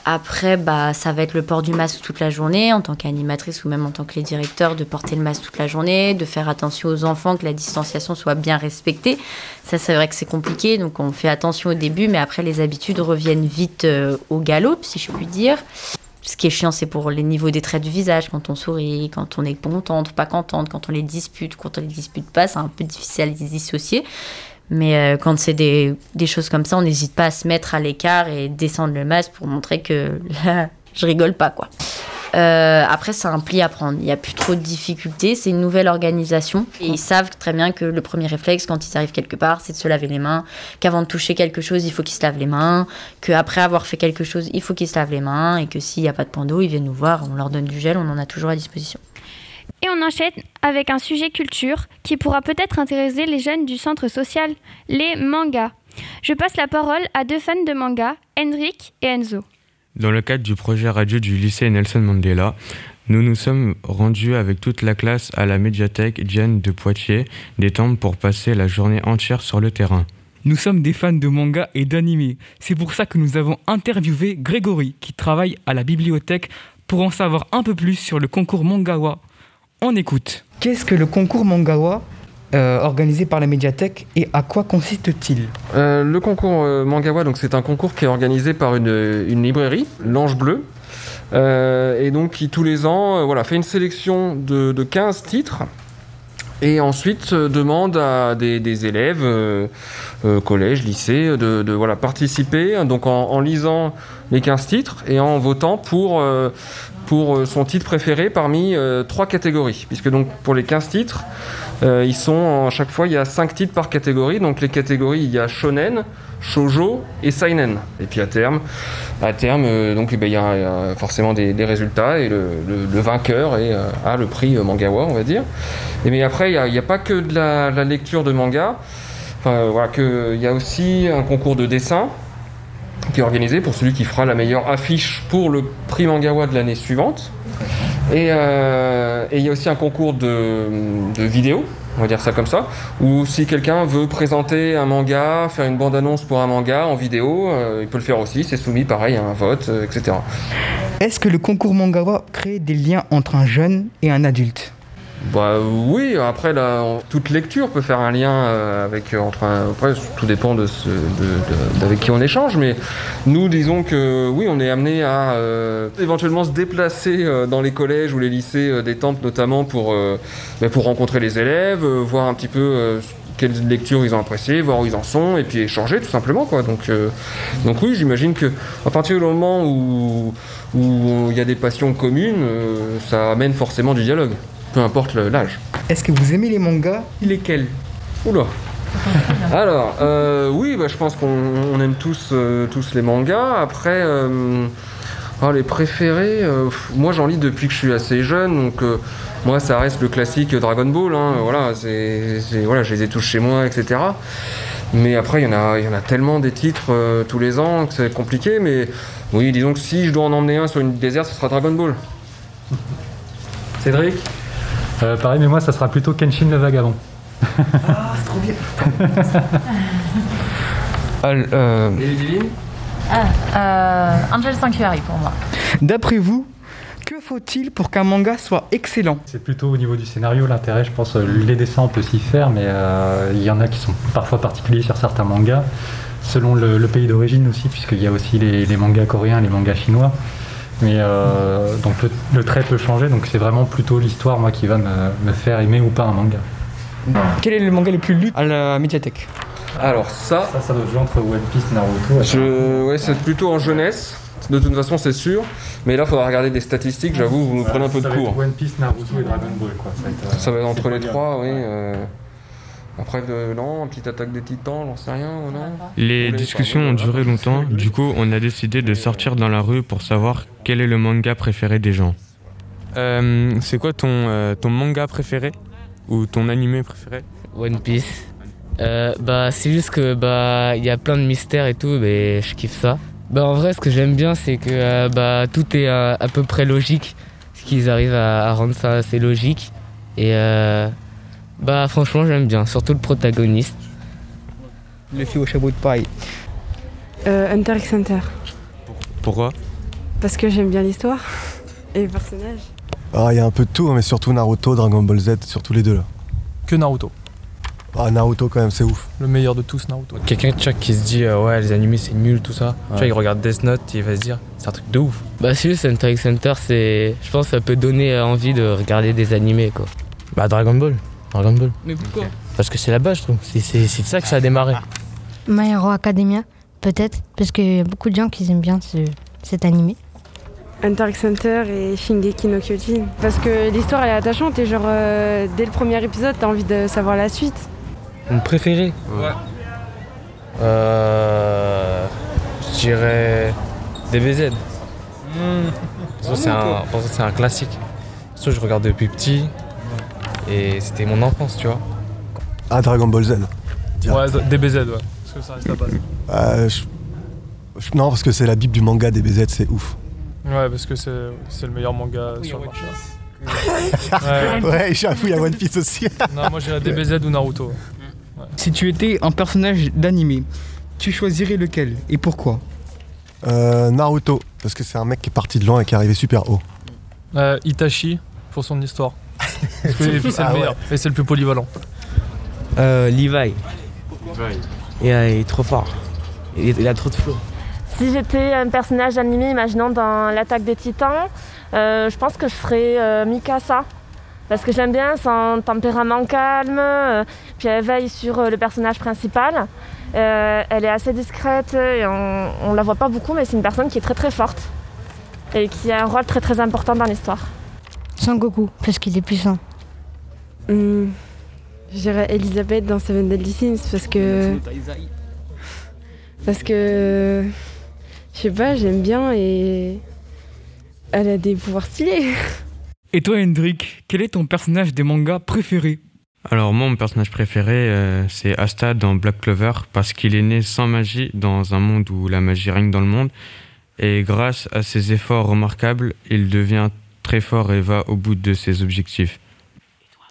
S37: Après, bah, ça va être le port du masque toute la journée, en tant qu'animatrice ou même en tant que les directeurs, de porter le masque toute la journée, de faire attention aux enfants, que la distanciation soit bien respectée. Ça, c'est vrai que c'est compliqué, donc on fait attention au début, mais après, les habitudes reviennent vite euh, au galop, si je puis dire. Ce qui est chiant, c'est pour les niveaux des traits du visage, quand on sourit, quand on est contente ou pas contente, quand on les dispute, quand on les dispute pas, c'est un peu difficile à les dissocier. Mais euh, quand c'est des, des choses comme ça, on n'hésite pas à se mettre à l'écart et descendre le masque pour montrer que je rigole pas, quoi. Euh, après, c'est un pli à prendre. Il n'y a plus trop de difficultés. C'est une nouvelle organisation. Et ils savent très bien que le premier réflexe, quand ils arrivent quelque part, c'est de se laver les mains. Qu'avant de toucher quelque chose, il faut qu'ils se lavent les mains. Qu'après avoir fait quelque chose, il faut qu'ils se lavent les mains. Et que s'il n'y a pas de point d'eau, ils viennent nous voir. On leur donne du gel. On en a toujours à disposition.
S1: Et on enchaîne avec un sujet culture qui pourra peut-être intéresser les jeunes du centre social, les mangas. Je passe la parole à deux fans de manga, Henrik et Enzo.
S38: Dans le cadre du projet radio du lycée Nelson Mandela, nous nous sommes rendus avec toute la classe à la médiathèque Diane de Poitiers d'Étampes pour passer la journée entière sur le terrain.
S39: Nous sommes des fans de manga et d'anime. C'est pour ça que nous avons interviewé Grégory, qui travaille à la bibliothèque, pour en savoir un peu plus sur le concours Mangawa. On écoute.
S40: Qu'est-ce que le concours Mangawa euh, organisé par la médiathèque et à quoi consiste-t-il
S41: Euh, le concours euh, Mangawa, donc c'est un concours qui est organisé par une, une librairie, l'Ange Bleu, euh, et donc qui tous les ans, euh, voilà, fait une sélection de, de 15 titres. Et ensuite euh, demande à des, des élèves, euh, euh, collège, lycée, de, de, voilà, participer donc en, en lisant les 15 titres et en votant pour, euh, pour euh, son titre préféré parmi euh, trois catégories. Puisque donc pour les 15 titres, euh, ils sont à chaque fois il y a 5 titres par catégorie. Donc les catégories il y a shonen, shoujo et seinen. Et puis à terme, à terme euh, donc eh ben, il y, a, forcément des, résultats et le, vainqueur a le prix Mangawa on va dire. Mais après il n'y a, pas que de la, la lecture de manga. Enfin voilà que il y a aussi un concours de dessin qui est organisé pour celui qui fera la meilleure affiche pour le prix Mangawa de l'année suivante. Et euh, il y a aussi un concours de, de vidéo, on va dire ça comme ça, où si quelqu'un veut présenter un manga, faire une bande-annonce pour un manga en vidéo, euh, il peut le faire aussi, c'est soumis pareil à un vote, euh, etc.
S40: Est-ce que le concours Mangawa crée des liens entre un jeune et un adulte?
S41: Bah oui, après toute lecture peut faire un lien euh, avec euh, entre un- après tout dépend de, d'avec qui on échange, mais nous disons que oui, on est amené à euh, éventuellement se déplacer euh, dans les collèges ou les lycées euh, des temples notamment pour euh, bah, pour rencontrer les élèves, euh, voir un petit peu euh, quelles lectures ils ont appréciées, voir où ils en sont et puis échanger tout simplement. Donc euh, donc oui, j'imagine que à partir du moment où il y a des passions communes, euh, ça amène forcément du dialogue peu importe l'âge.
S42: Est-ce que vous aimez les mangas? Lesquels
S41: Oula Alors, euh, oui, bah, je pense qu'on on aime tous, euh, tous les mangas. Après, euh, ah, les préférés, euh, moi j'en lis depuis que je suis assez jeune, donc euh, moi ça reste le classique Dragon Ball. hein, voilà, c'est, voilà, je les ai tous chez moi, etc. Mais après, il y, en a- il y en a tellement des titres euh, tous les ans que c'est compliqué. Mais oui, disons que si je dois en emmener un sur une désert, ce sera Dragon Ball.
S43: Cédric? Euh, Pareil, mais moi, ça sera plutôt Kenshin le Vagabond.
S42: Ah, c'est trop bien
S41: euh,
S44: Ah, euh, Angel Sanctuary pour moi.
S42: D'après vous, que faut-il pour qu'un manga soit excellent?
S43: C'est plutôt au niveau du scénario, l'intérêt, je pense. euh, Les dessins, on peut s'y faire, mais euh, il y en a qui sont parfois particuliers sur certains mangas, selon le, le pays d'origine aussi, puisqu'il y a aussi les, les mangas coréens, les mangas chinois. Mais euh, donc le, le trait peut changer, donc c'est vraiment plutôt l'histoire, moi, qui va me, me faire aimer ou pas un manga.
S42: Quel est le manga le plus lu à la médiathèque
S41: Alors ça,
S43: ça, ça doit jouer entre One Piece, Naruto.
S41: Je, ouais, c'est plutôt en jeunesse. De toute façon, c'est sûr. Mais là, il faudra regarder des statistiques. J'avoue, vous nous prenez un peu de cours.
S43: One Piece, Naruto et Dragon Ball, quoi. Ça va être, euh,
S41: Ça va être entre les trois, oui. euh. Après, euh, non, une petite attaque des titans, j'en sais rien, non
S38: Les discussions ont duré longtemps, du coup on a décidé de sortir dans la rue pour savoir quel est le manga préféré des gens. Euh, c'est quoi ton, euh, ton manga préféré? Ou ton animé préféré?
S45: One Piece. Euh, bah, c'est juste que bah il y a plein de mystères et tout, mais je kiffe ça. Bah en vrai, ce que j'aime bien, c'est que euh, bah tout est euh, à peu près logique, ce qu'ils arrivent à, à rendre ça assez logique. Et euh, bah franchement, j'aime bien, surtout le protagoniste.
S42: Le fille au chapeau de paille.
S46: Euh, Hunter x Hunter.
S38: Pourquoi?
S46: Parce que j'aime bien l'histoire et les personnages.
S47: Ah, il y a un peu de tout, hein, mais surtout Naruto, Dragon Ball Z, surtout les deux là.
S48: Que Naruto.
S47: Ah, Naruto quand même, c'est ouf.
S48: Le meilleur de tous, Naruto.
S35: Quelqu'un tu vois, qui se dit euh, ouais les animés c'est nul tout ça. Tu vois il regarde Death Note et il va se dire c'est un truc de ouf.
S45: Bah si, juste Hunter x Hunter, c'est, je pense, que ça peut donner envie de regarder des animés quoi.
S35: Bah Dragon Ball. Dragon Ball.
S45: Mais pourquoi
S35: Parce que c'est la base je trouve. C'est, c'est, c'est de ça que ça a démarré.
S49: My Hero Academia, peut-être, parce qu'il y a beaucoup de gens qui aiment bien ce- cet animé.
S46: Hunter x Hunter et Shingeki no Kyojin. Parce que l'histoire elle est attachante et genre euh, dès le premier épisode t'as envie de savoir la suite.
S35: Mon préféré
S48: Ouais.
S35: Euh. Je dirais. DBZ. Parce que c'est un, parce que c'est un classique. Parce que je regarde depuis petit. Et c'était mon enfance, tu vois.
S47: Ah, Dragon Ball Z.
S48: Ouais, DBZ, ouais. Parce que ça reste la base.
S47: Euh, je- je- Non, parce que c'est la bible du manga DBZ, c'est ouf.
S48: Ouais, parce que c'est le meilleur manga sur le marché.
S47: Ouais, j'avoue, il y a One Piece aussi.
S48: non, moi j'irais DBZ ou Naruto.
S42: Si tu étais un personnage d'animé, tu choisirais lequel et pourquoi?
S47: Euh, Naruto, parce que c'est un mec qui est parti de loin et qui est arrivé super haut.
S48: Euh, Itachi, pour son histoire. C'est
S47: Ah
S48: le
S47: ouais.
S48: meilleur. Et c'est le plus polyvalent.
S45: Euh, Levi. Il, est- il est trop fort. Il, il a trop de flow.
S50: Si j'étais un personnage animé, imaginons dans l'attaque des titans, euh, je pense que je serais euh, Mikasa. Parce que j'aime bien son tempérament calme, euh, puis elle veille sur euh, le personnage principal. Euh, elle est assez discrète et on, on la voit pas beaucoup, mais c'est une personne qui est très très forte et qui a un rôle très très important dans l'histoire.
S49: Sangoku, parce qu'il est puissant.
S46: Hmm, je dirais Elisabeth dans Seven Deadly Sins parce que. Parce que. Je sais pas, j'aime bien et. Elle a des pouvoirs stylés.
S51: Et toi, Hendrik, quel est ton personnage des mangas préféré
S38: Alors moi, mon personnage préféré, euh, c'est Asta dans Black Clover, parce qu'il est né sans magie dans un monde où la magie règne dans le monde. Et grâce à ses efforts remarquables, il devient très fort et va au bout de ses objectifs.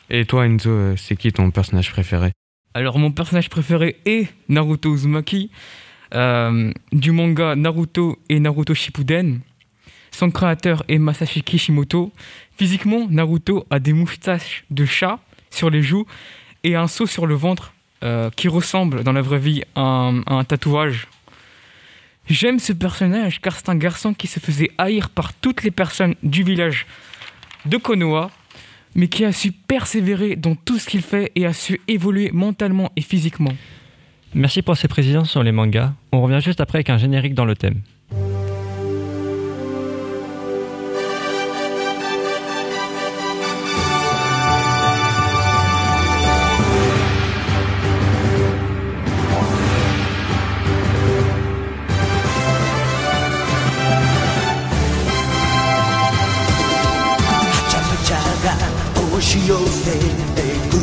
S38: Et toi, Enzo, euh, c'est qui ton personnage préféré?
S51: Alors, mon personnage préféré est Naruto Uzumaki, euh, du manga Naruto et Naruto Shippuden.
S52: Son créateur est Masashi Kishimoto. Physiquement, Naruto a des moustaches de chat sur les joues et un seau sur le ventre euh, qui ressemble dans la vraie vie à un, à un tatouage. J'aime ce personnage car c'est un garçon qui se faisait haïr par toutes les personnes du village de Konoha, mais qui a su persévérer dans tout ce qu'il fait et a su évoluer mentalement et physiquement.
S53: Merci pour ces précisions sur les mangas. On revient juste après avec un générique dans le thème.
S2: し寄せてく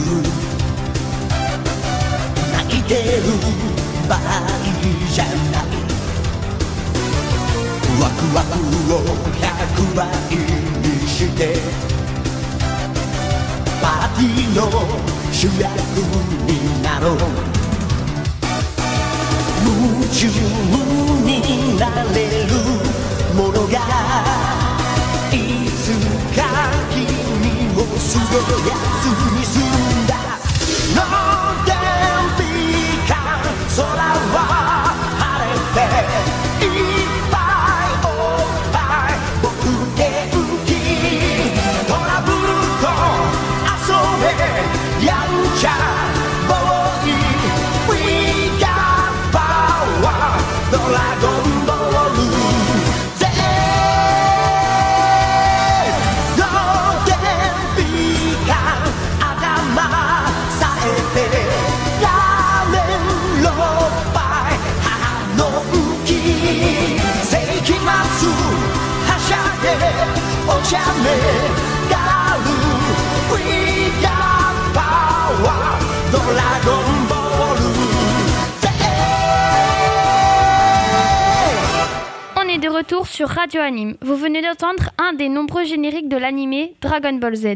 S2: 泣いてる場合じゃない。ワクワクを100倍にしてパーティーの主役になろう。夢中になれる。すげえやつにすん
S1: On est de retour sur Radio Anime. Vous venez d'entendre un des nombreux génériques de l'animé Dragon Ball Z.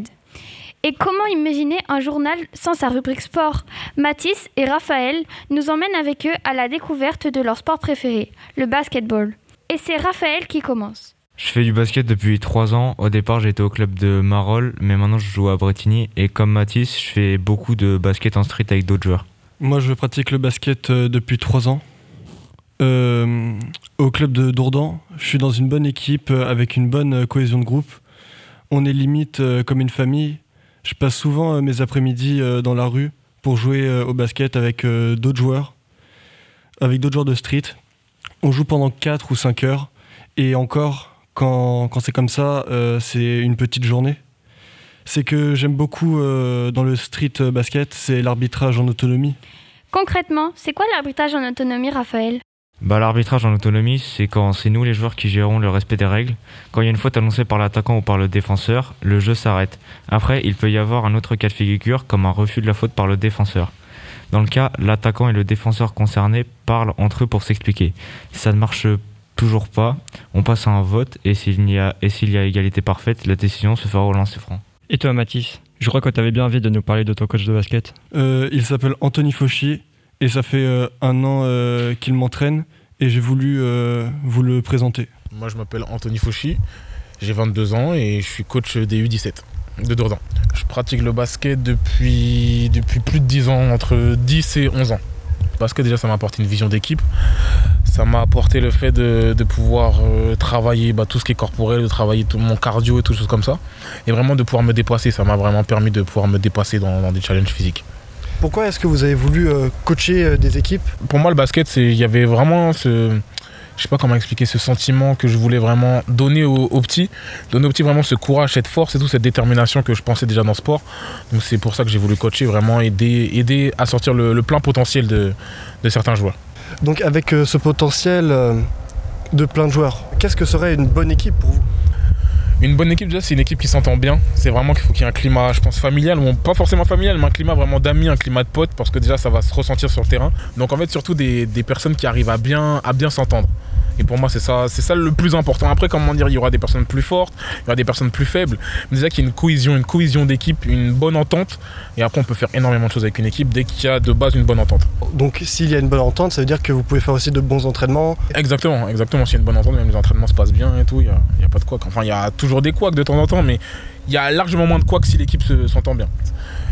S1: Et comment imaginer un journal sans sa rubrique sport? Mathis et Raphaël nous emmènent avec eux à la découverte de leur sport préféré, le basketball. Et c'est Raphaël qui commence.
S2: Je fais du basket depuis 3 ans. Au départ, j'étais au club de Marolles, mais maintenant je joue à Bretigny. Et comme Mathis, je fais beaucoup de basket en street avec d'autres joueurs.
S47: Moi, je pratique le basket euh, depuis 3 ans. Euh, au club de Dourdan, je suis dans une bonne équipe euh, avec une bonne cohésion de groupe. On est limite comme une famille. Je passe souvent mes après-midi dans la rue pour jouer au basket avec d'autres joueurs, avec d'autres joueurs de street. On joue pendant 4 ou 5 heures. Et encore, quand, quand c'est comme ça, euh, c'est une petite journée. C'est que j'aime beaucoup euh, dans le street basket, c'est l'arbitrage en autonomie.
S1: Concrètement, c'est quoi l'arbitrage en autonomie, Raphaël?
S2: Bah, l'arbitrage en autonomie, c'est quand c'est nous les joueurs qui gérons le respect des règles. Quand il y a une faute annoncée par l'attaquant ou par le défenseur, le jeu s'arrête. Après, il peut y avoir un autre cas de figure comme un refus de la faute par le défenseur. Dans le cas, l'attaquant et le défenseur concerné parlent entre eux pour s'expliquer. Si ça ne marche toujours pas, on passe à un vote et s'il y a, et s'il y a égalité parfaite, la décision se fera au lancer franc.
S53: Et toi, Mathis Je crois que tu avais bien envie de nous parler de ton coach de basket.
S47: Euh, il s'appelle Anthony Fauchi et ça fait euh, un an euh, qu'il m'entraîne et j'ai voulu euh, vous le présenter.
S54: Moi, je m'appelle Anthony Fauchi, j'ai 22 ans et je suis coach des U17 de Dourdan. Je pratique le basket depuis, depuis plus de 10 ans, entre 10 et 11 ans. Le basket, déjà, ça m'a apporté une vision d'équipe. Ça m'a apporté le fait de, de pouvoir euh, travailler bah, tout ce qui est corporel, de travailler tout mon cardio et toutes choses comme ça. Et vraiment de pouvoir me dépasser. Ça m'a vraiment permis de pouvoir me dépasser dans, dans des challenges physiques.
S55: Pourquoi est-ce que vous avez voulu euh, coacher euh, des équipes?
S54: Pour moi, le basket, il y avait vraiment ce. Je sais pas comment expliquer ce sentiment que je voulais vraiment donner aux, petits, donner aux petits vraiment ce courage, cette force et tout, cette détermination que je pensais déjà dans le sport. Donc c'est pour ça que j'ai voulu coacher, vraiment aider, aider à sortir le, le plein potentiel de, de certains joueurs.
S55: Donc avec euh, ce potentiel euh, de plein de joueurs, qu'est-ce que serait une bonne équipe pour vous?
S54: Une bonne équipe, déjà, c'est une équipe qui s'entend bien. C'est vraiment qu'il faut qu'il y ait un climat, je pense, familial. Pas forcément familial, mais un climat vraiment d'amis, un climat de potes, parce que déjà, ça va se ressentir sur le terrain. Donc, en fait, surtout des, des personnes qui arrivent à bien, à bien s'entendre. Et pour moi, c'est ça, c'est ça le plus important. Après, comment dire, il y aura des personnes plus fortes, il y aura des personnes plus faibles. Mais déjà qu'il y a une cohésion, une cohésion d'équipe, une bonne entente. Et après, on peut faire énormément de choses avec une équipe dès qu'il y a de base une bonne entente.
S56: Donc, s'il y a une bonne entente, ça veut dire que vous pouvez faire aussi de bons entraînements.
S54: Exactement, exactement. S'il y a une bonne entente, même les entraînements se passent bien et tout, il n'y a, pas de quoi. Enfin, il y a toujours des couacs de temps en temps, mais il y a largement moins de couacs si l'équipe s'entend bien.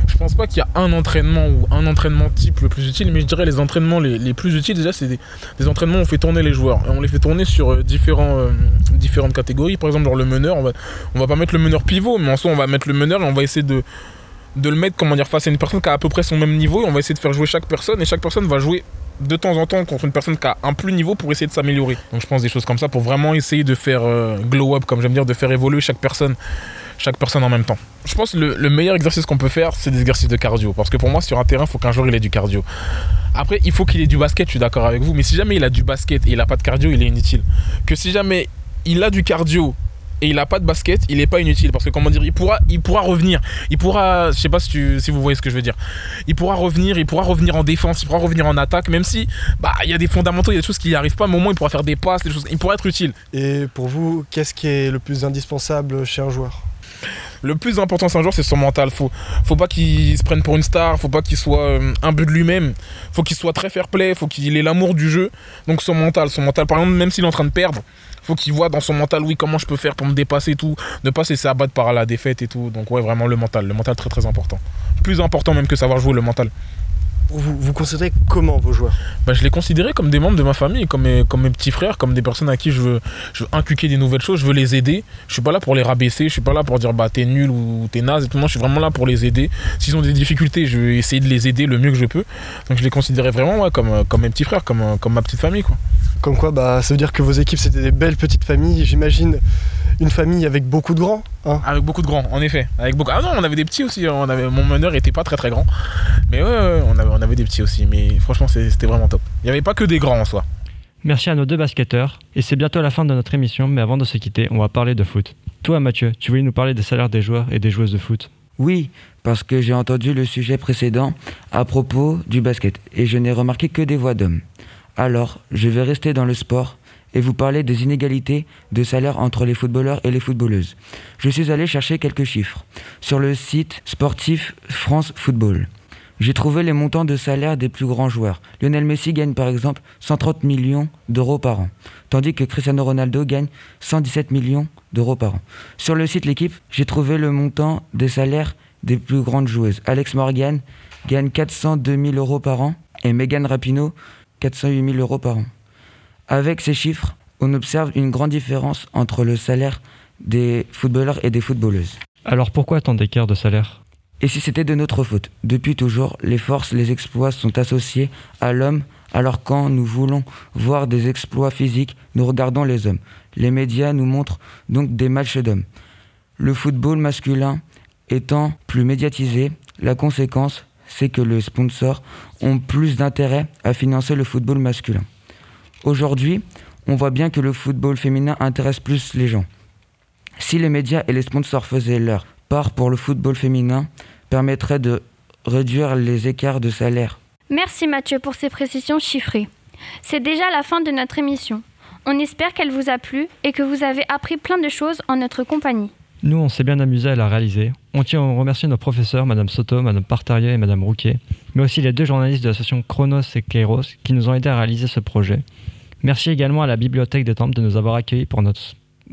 S54: Je pense pas qu'il y a un entraînement ou un entraînement type le plus utile, mais je dirais les entraînements les, plus utiles déjà c'est des, entraînements où on fait tourner les joueurs. Et on les fait tourner sur euh, euh, différentes catégories. Par exemple, genre le meneur, on va, va pas mettre le meneur pivot, mais en soi on va mettre le meneur et on va essayer de, de le mettre comment dire, face à une personne qui a à peu près son même niveau et on va essayer de faire jouer chaque personne et chaque personne va jouer de temps en temps contre une personne qui a un plus niveau pour essayer de s'améliorer. Donc je pense des choses comme ça pour vraiment essayer de faire euh, glow up, comme j'aime dire, de faire évoluer chaque personne chaque personne en même temps. Je pense que le, meilleur exercice qu'on peut faire, c'est des exercices de cardio. Parce que pour moi, sur un terrain, il faut qu'un joueur il ait du cardio. Après, il faut qu'il ait du basket, je suis d'accord avec vous. Mais si jamais il a du basket et il n'a pas de cardio, il est inutile. Que si jamais il a du cardio et il n'a pas de basket, il n'est pas inutile. Parce que, comment dire, il pourra, il pourra revenir. Il pourra, je sais pas si, si vous voyez ce que je veux dire. Il pourra revenir, il pourra revenir en défense, il pourra revenir en attaque, même si bah il y a des fondamentaux, il y a des choses qui n'y arrivent pas, mais au moins il pourra faire des passes, des choses, il pourra être utile.
S56: Et pour vous, qu'est-ce qui est le plus indispensable chez un joueur?
S54: Le plus important c'est un joueur, c'est son mental. Faut, faut pas qu'il se prenne pour une star, faut pas qu'il soit euh, un but de lui-même. Faut qu'il soit très fair play, faut qu'il ait l'amour du jeu. Donc son mental, son mental, par exemple, même s'il est en train de perdre, faut qu'il voit dans son mental, oui, comment je peux faire pour me dépasser et tout. Ne pas se laisser abattre par la défaite et tout. Donc ouais, vraiment le mental. Le mental très très important. Plus important même que savoir jouer le mental.
S56: Vous, vous considérez comment vos joueurs?
S54: Bah, Je les considérais comme des membres de ma famille, comme mes, comme mes petits frères, comme des personnes à qui je veux, je veux inculquer des nouvelles choses, je veux les aider. Je suis pas là pour les rabaisser, je suis pas là pour dire bah t'es nul ou t'es naze et tout. Non, je suis vraiment là pour les aider. S'ils ont des difficultés, je vais essayer de les aider le mieux que je peux. Donc je les considérais vraiment comme, comme mes petits frères, comme, comme ma petite famille. Quoi.
S56: Comme quoi, bah, ça veut dire que vos équipes c'était des belles petites familles, j'imagine une famille avec beaucoup de grands. Hein.
S54: Avec beaucoup de grands, en effet. Avec beaucoup... Ah non, on avait des petits aussi. On avait... Mon meneur était pas très très grand. Mais ouais, on, avait, on avait des petits aussi. Mais franchement, c'était vraiment top. Il n'y avait pas que des grands en soi.
S2: Merci à nos deux basketteurs. Et c'est bientôt la fin de notre émission. Mais avant de se quitter, on va parler de foot. Toi, Mathieu, tu voulais nous parler des salaires des joueurs et des joueuses de foot?
S57: Oui, parce que j'ai entendu le sujet précédent à propos du basket. Et je n'ai remarqué que des voix d'hommes. Alors, je vais rester dans le sport et vous parler des inégalités de salaire entre les footballeurs et les footballeuses. Je suis allé chercher quelques chiffres sur le site sportif France Football. J'ai trouvé les montants de salaire des plus grands joueurs. Lionel Messi gagne par exemple 130 millions d'euros par an, tandis que Cristiano Ronaldo gagne 117 millions d'euros par an. Sur le site L'équipe, j'ai trouvé le montant des salaires des plus grandes joueuses. Alex Morgan gagne 402 000 euros par an et Megan Rapinoe 408 000 euros par an. Avec ces chiffres, on observe une grande différence entre le salaire des footballeurs et des footballeuses.
S2: Alors pourquoi tant d'écart de salaire?
S57: Et si c'était de notre faute? Depuis toujours, les forces, les exploits sont associés à l'homme, alors quand nous voulons voir des exploits physiques, nous regardons les hommes. Les médias nous montrent donc des matchs d'hommes. Le football masculin étant plus médiatisé, la conséquence, c'est que les sponsors ont plus d'intérêt à financer le football masculin. Aujourd'hui, on voit bien que le football féminin intéresse plus les gens. Si les médias et les sponsors faisaient leur part pour le football féminin, permettrait de réduire les écarts de salaire.
S1: Merci Mathieu pour ces précisions chiffrées. C'est déjà la fin de notre émission. On espère qu'elle vous a plu et que vous avez appris plein de choses en notre compagnie.
S2: Nous, on s'est bien amusé à la réaliser. On tient à remercier nos professeurs, Madame Soto, Madame Partarieux et Madame Rouquet, mais aussi les deux journalistes de l'association Chronos et Kairos qui nous ont aidés à réaliser ce projet. Merci également à la Bibliothèque des Temples de nous avoir accueillis pour notre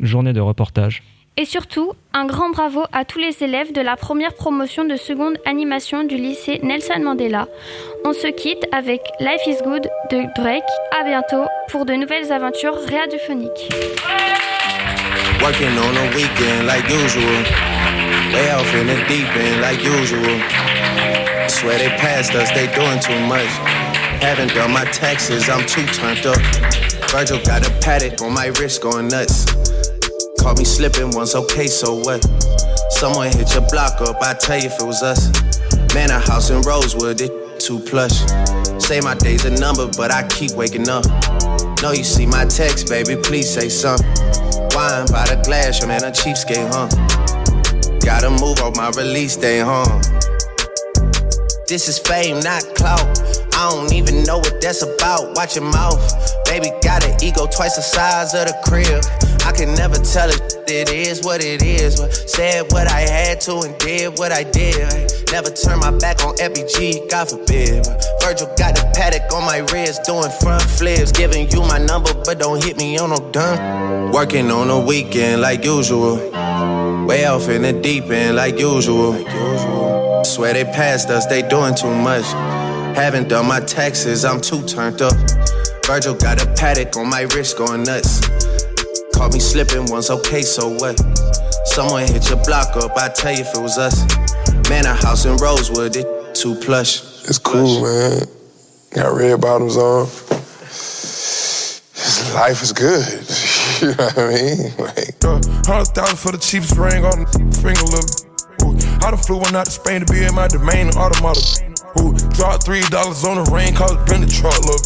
S2: journée de reportage.
S1: Et surtout, un grand bravo à tous les élèves de la première promotion de seconde animation du lycée Nelson Mandela. On se quitte avec Life is Good de Drake. À bientôt pour de nouvelles aventures radiophoniques.
S58: Haven't done my taxes, I'm too turned up. Virgil got a paddock on my wrist going nuts. Caught me slipping once, okay, so what? Someone hit your block up, I tell you if it was us. Man, a house in Rosewood, it too plush. Say my day's a number, but I keep waking up. No, you see my text, baby, please say something. Wine by the glass, your man a cheapskate, huh? Gotta move on my release day, huh? This is fame, not clout. I don't even know what that's about. Watch your mouth. Baby got an ego twice the size of the crib. I can never tell it, it is what it is. But said what I had to and did what I did. Never turn my back on FBG, God forbid. Virgil got the paddock on my wrist, doing front flips. Giving you my number, but don't hit me on no done. Working on the weekend like usual. Way off in the deep end like usual. Swear they passed us, they doing too much. Haven't done my taxes, I'm too turned up. Virgil got a paddock on my wrist going nuts. Caught me slipping once, okay, so what? Someone hit your block up, I tell you if it was us. Man, a house in Rosewood, it too plush.
S59: It's cool, man. Got red bottoms on. Life is good. you know what I mean? Like,
S47: uh, hundred thousand for the cheapest ring on the finger, look. Ooh, I done flew one out to Spain to be in my domain, automata. Ooh, dropped three dollars on the ring, cause it been the truck, look.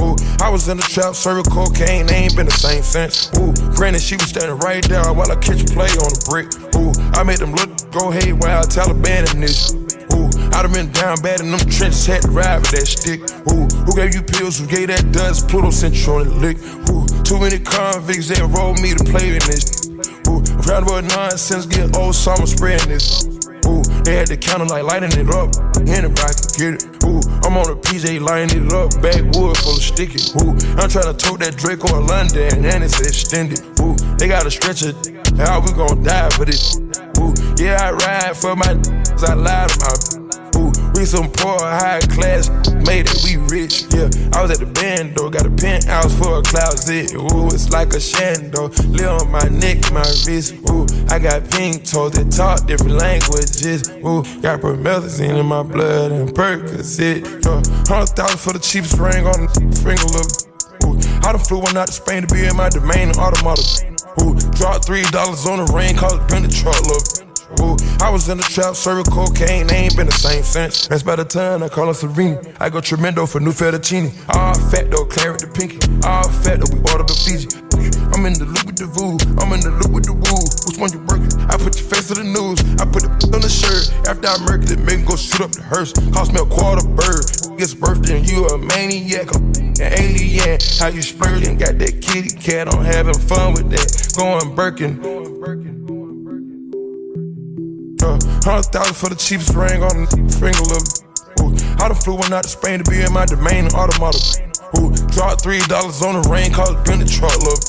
S47: Ooh, I was in the trap, serving cocaine, they ain't been the same since. Ooh, granted, she was standing right there while I catch play on the brick. Ooh, I made them look, go hey, while I Taliban in this. Ooh, I done been down bad in them trenches, had to ride with that stick. Ooh, who gave you pills? Who gave that dust? Pluto sent you on the lick. Ooh, too many convicts, that rolled me to play in this. Ooh, I'm proud of nonsense, get old, so I'm spreading this. Ooh, they had the counter like lighting it up. Anybody can get it. Ooh, I'm on a PJ lighting it up. Backwood full of sticky. Ooh, I'm trying to tote that Drake or London and it's extended. Ooh, they got a stretcher. How we gon' die for this? Ooh, yeah, I ride for my I about Ooh, we some poor, high class, made it, we rich, yeah. I was at the band, though, got a penthouse for a closet. Ooh, it's like a shando, live on my neck, my wrist. Ooh, I got pink toes that talk different languages. Ooh, got promethazine in my blood and Percocet. Uh, Hundred thousand for the cheapest ring on the finger, look. Ooh, I done flew one out to Spain to be in my domain, and automata. Ooh, dropped three dollars on the ring, cause it been the truck, look. Ooh, I was in the trap, serving cocaine, they ain't been the same since. That's by the time I call her Serena. I go tremendo for new fettuccine. All fat though, claret the pinky. All fat though, we order the Fiji. I'm in the loop with the voo, I'm in the loop with the woo. Which one you working? I put your face to the news, I put it on the shirt. After I murked it, make go shoot up the hearse. Cost me a quarter bird. Gets birthday and you a maniac, an alien. How you splurging? Got that kitty cat, I'm having fun with that. Going Birkin. Uh, Hundred thousand for the cheapest ring on the finger, look. Ooh, I done flew one out to Spain to be in my domain, automata. Ooh, dropped three dollars on the rain, cause it been truck, look.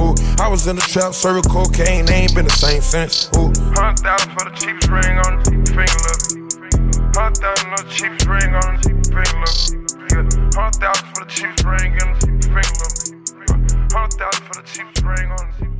S47: Ooh, I was in the trap, serving cocaine, they ain't been the same since. Ooh, hundred thousand for the cheapest ring on the finger, look. Hundred thousand on the cheapest ring on the finger. Yeah, hundred thousand for the cheapest ring on the finger, look. Hundred thousand for the cheapest ring on the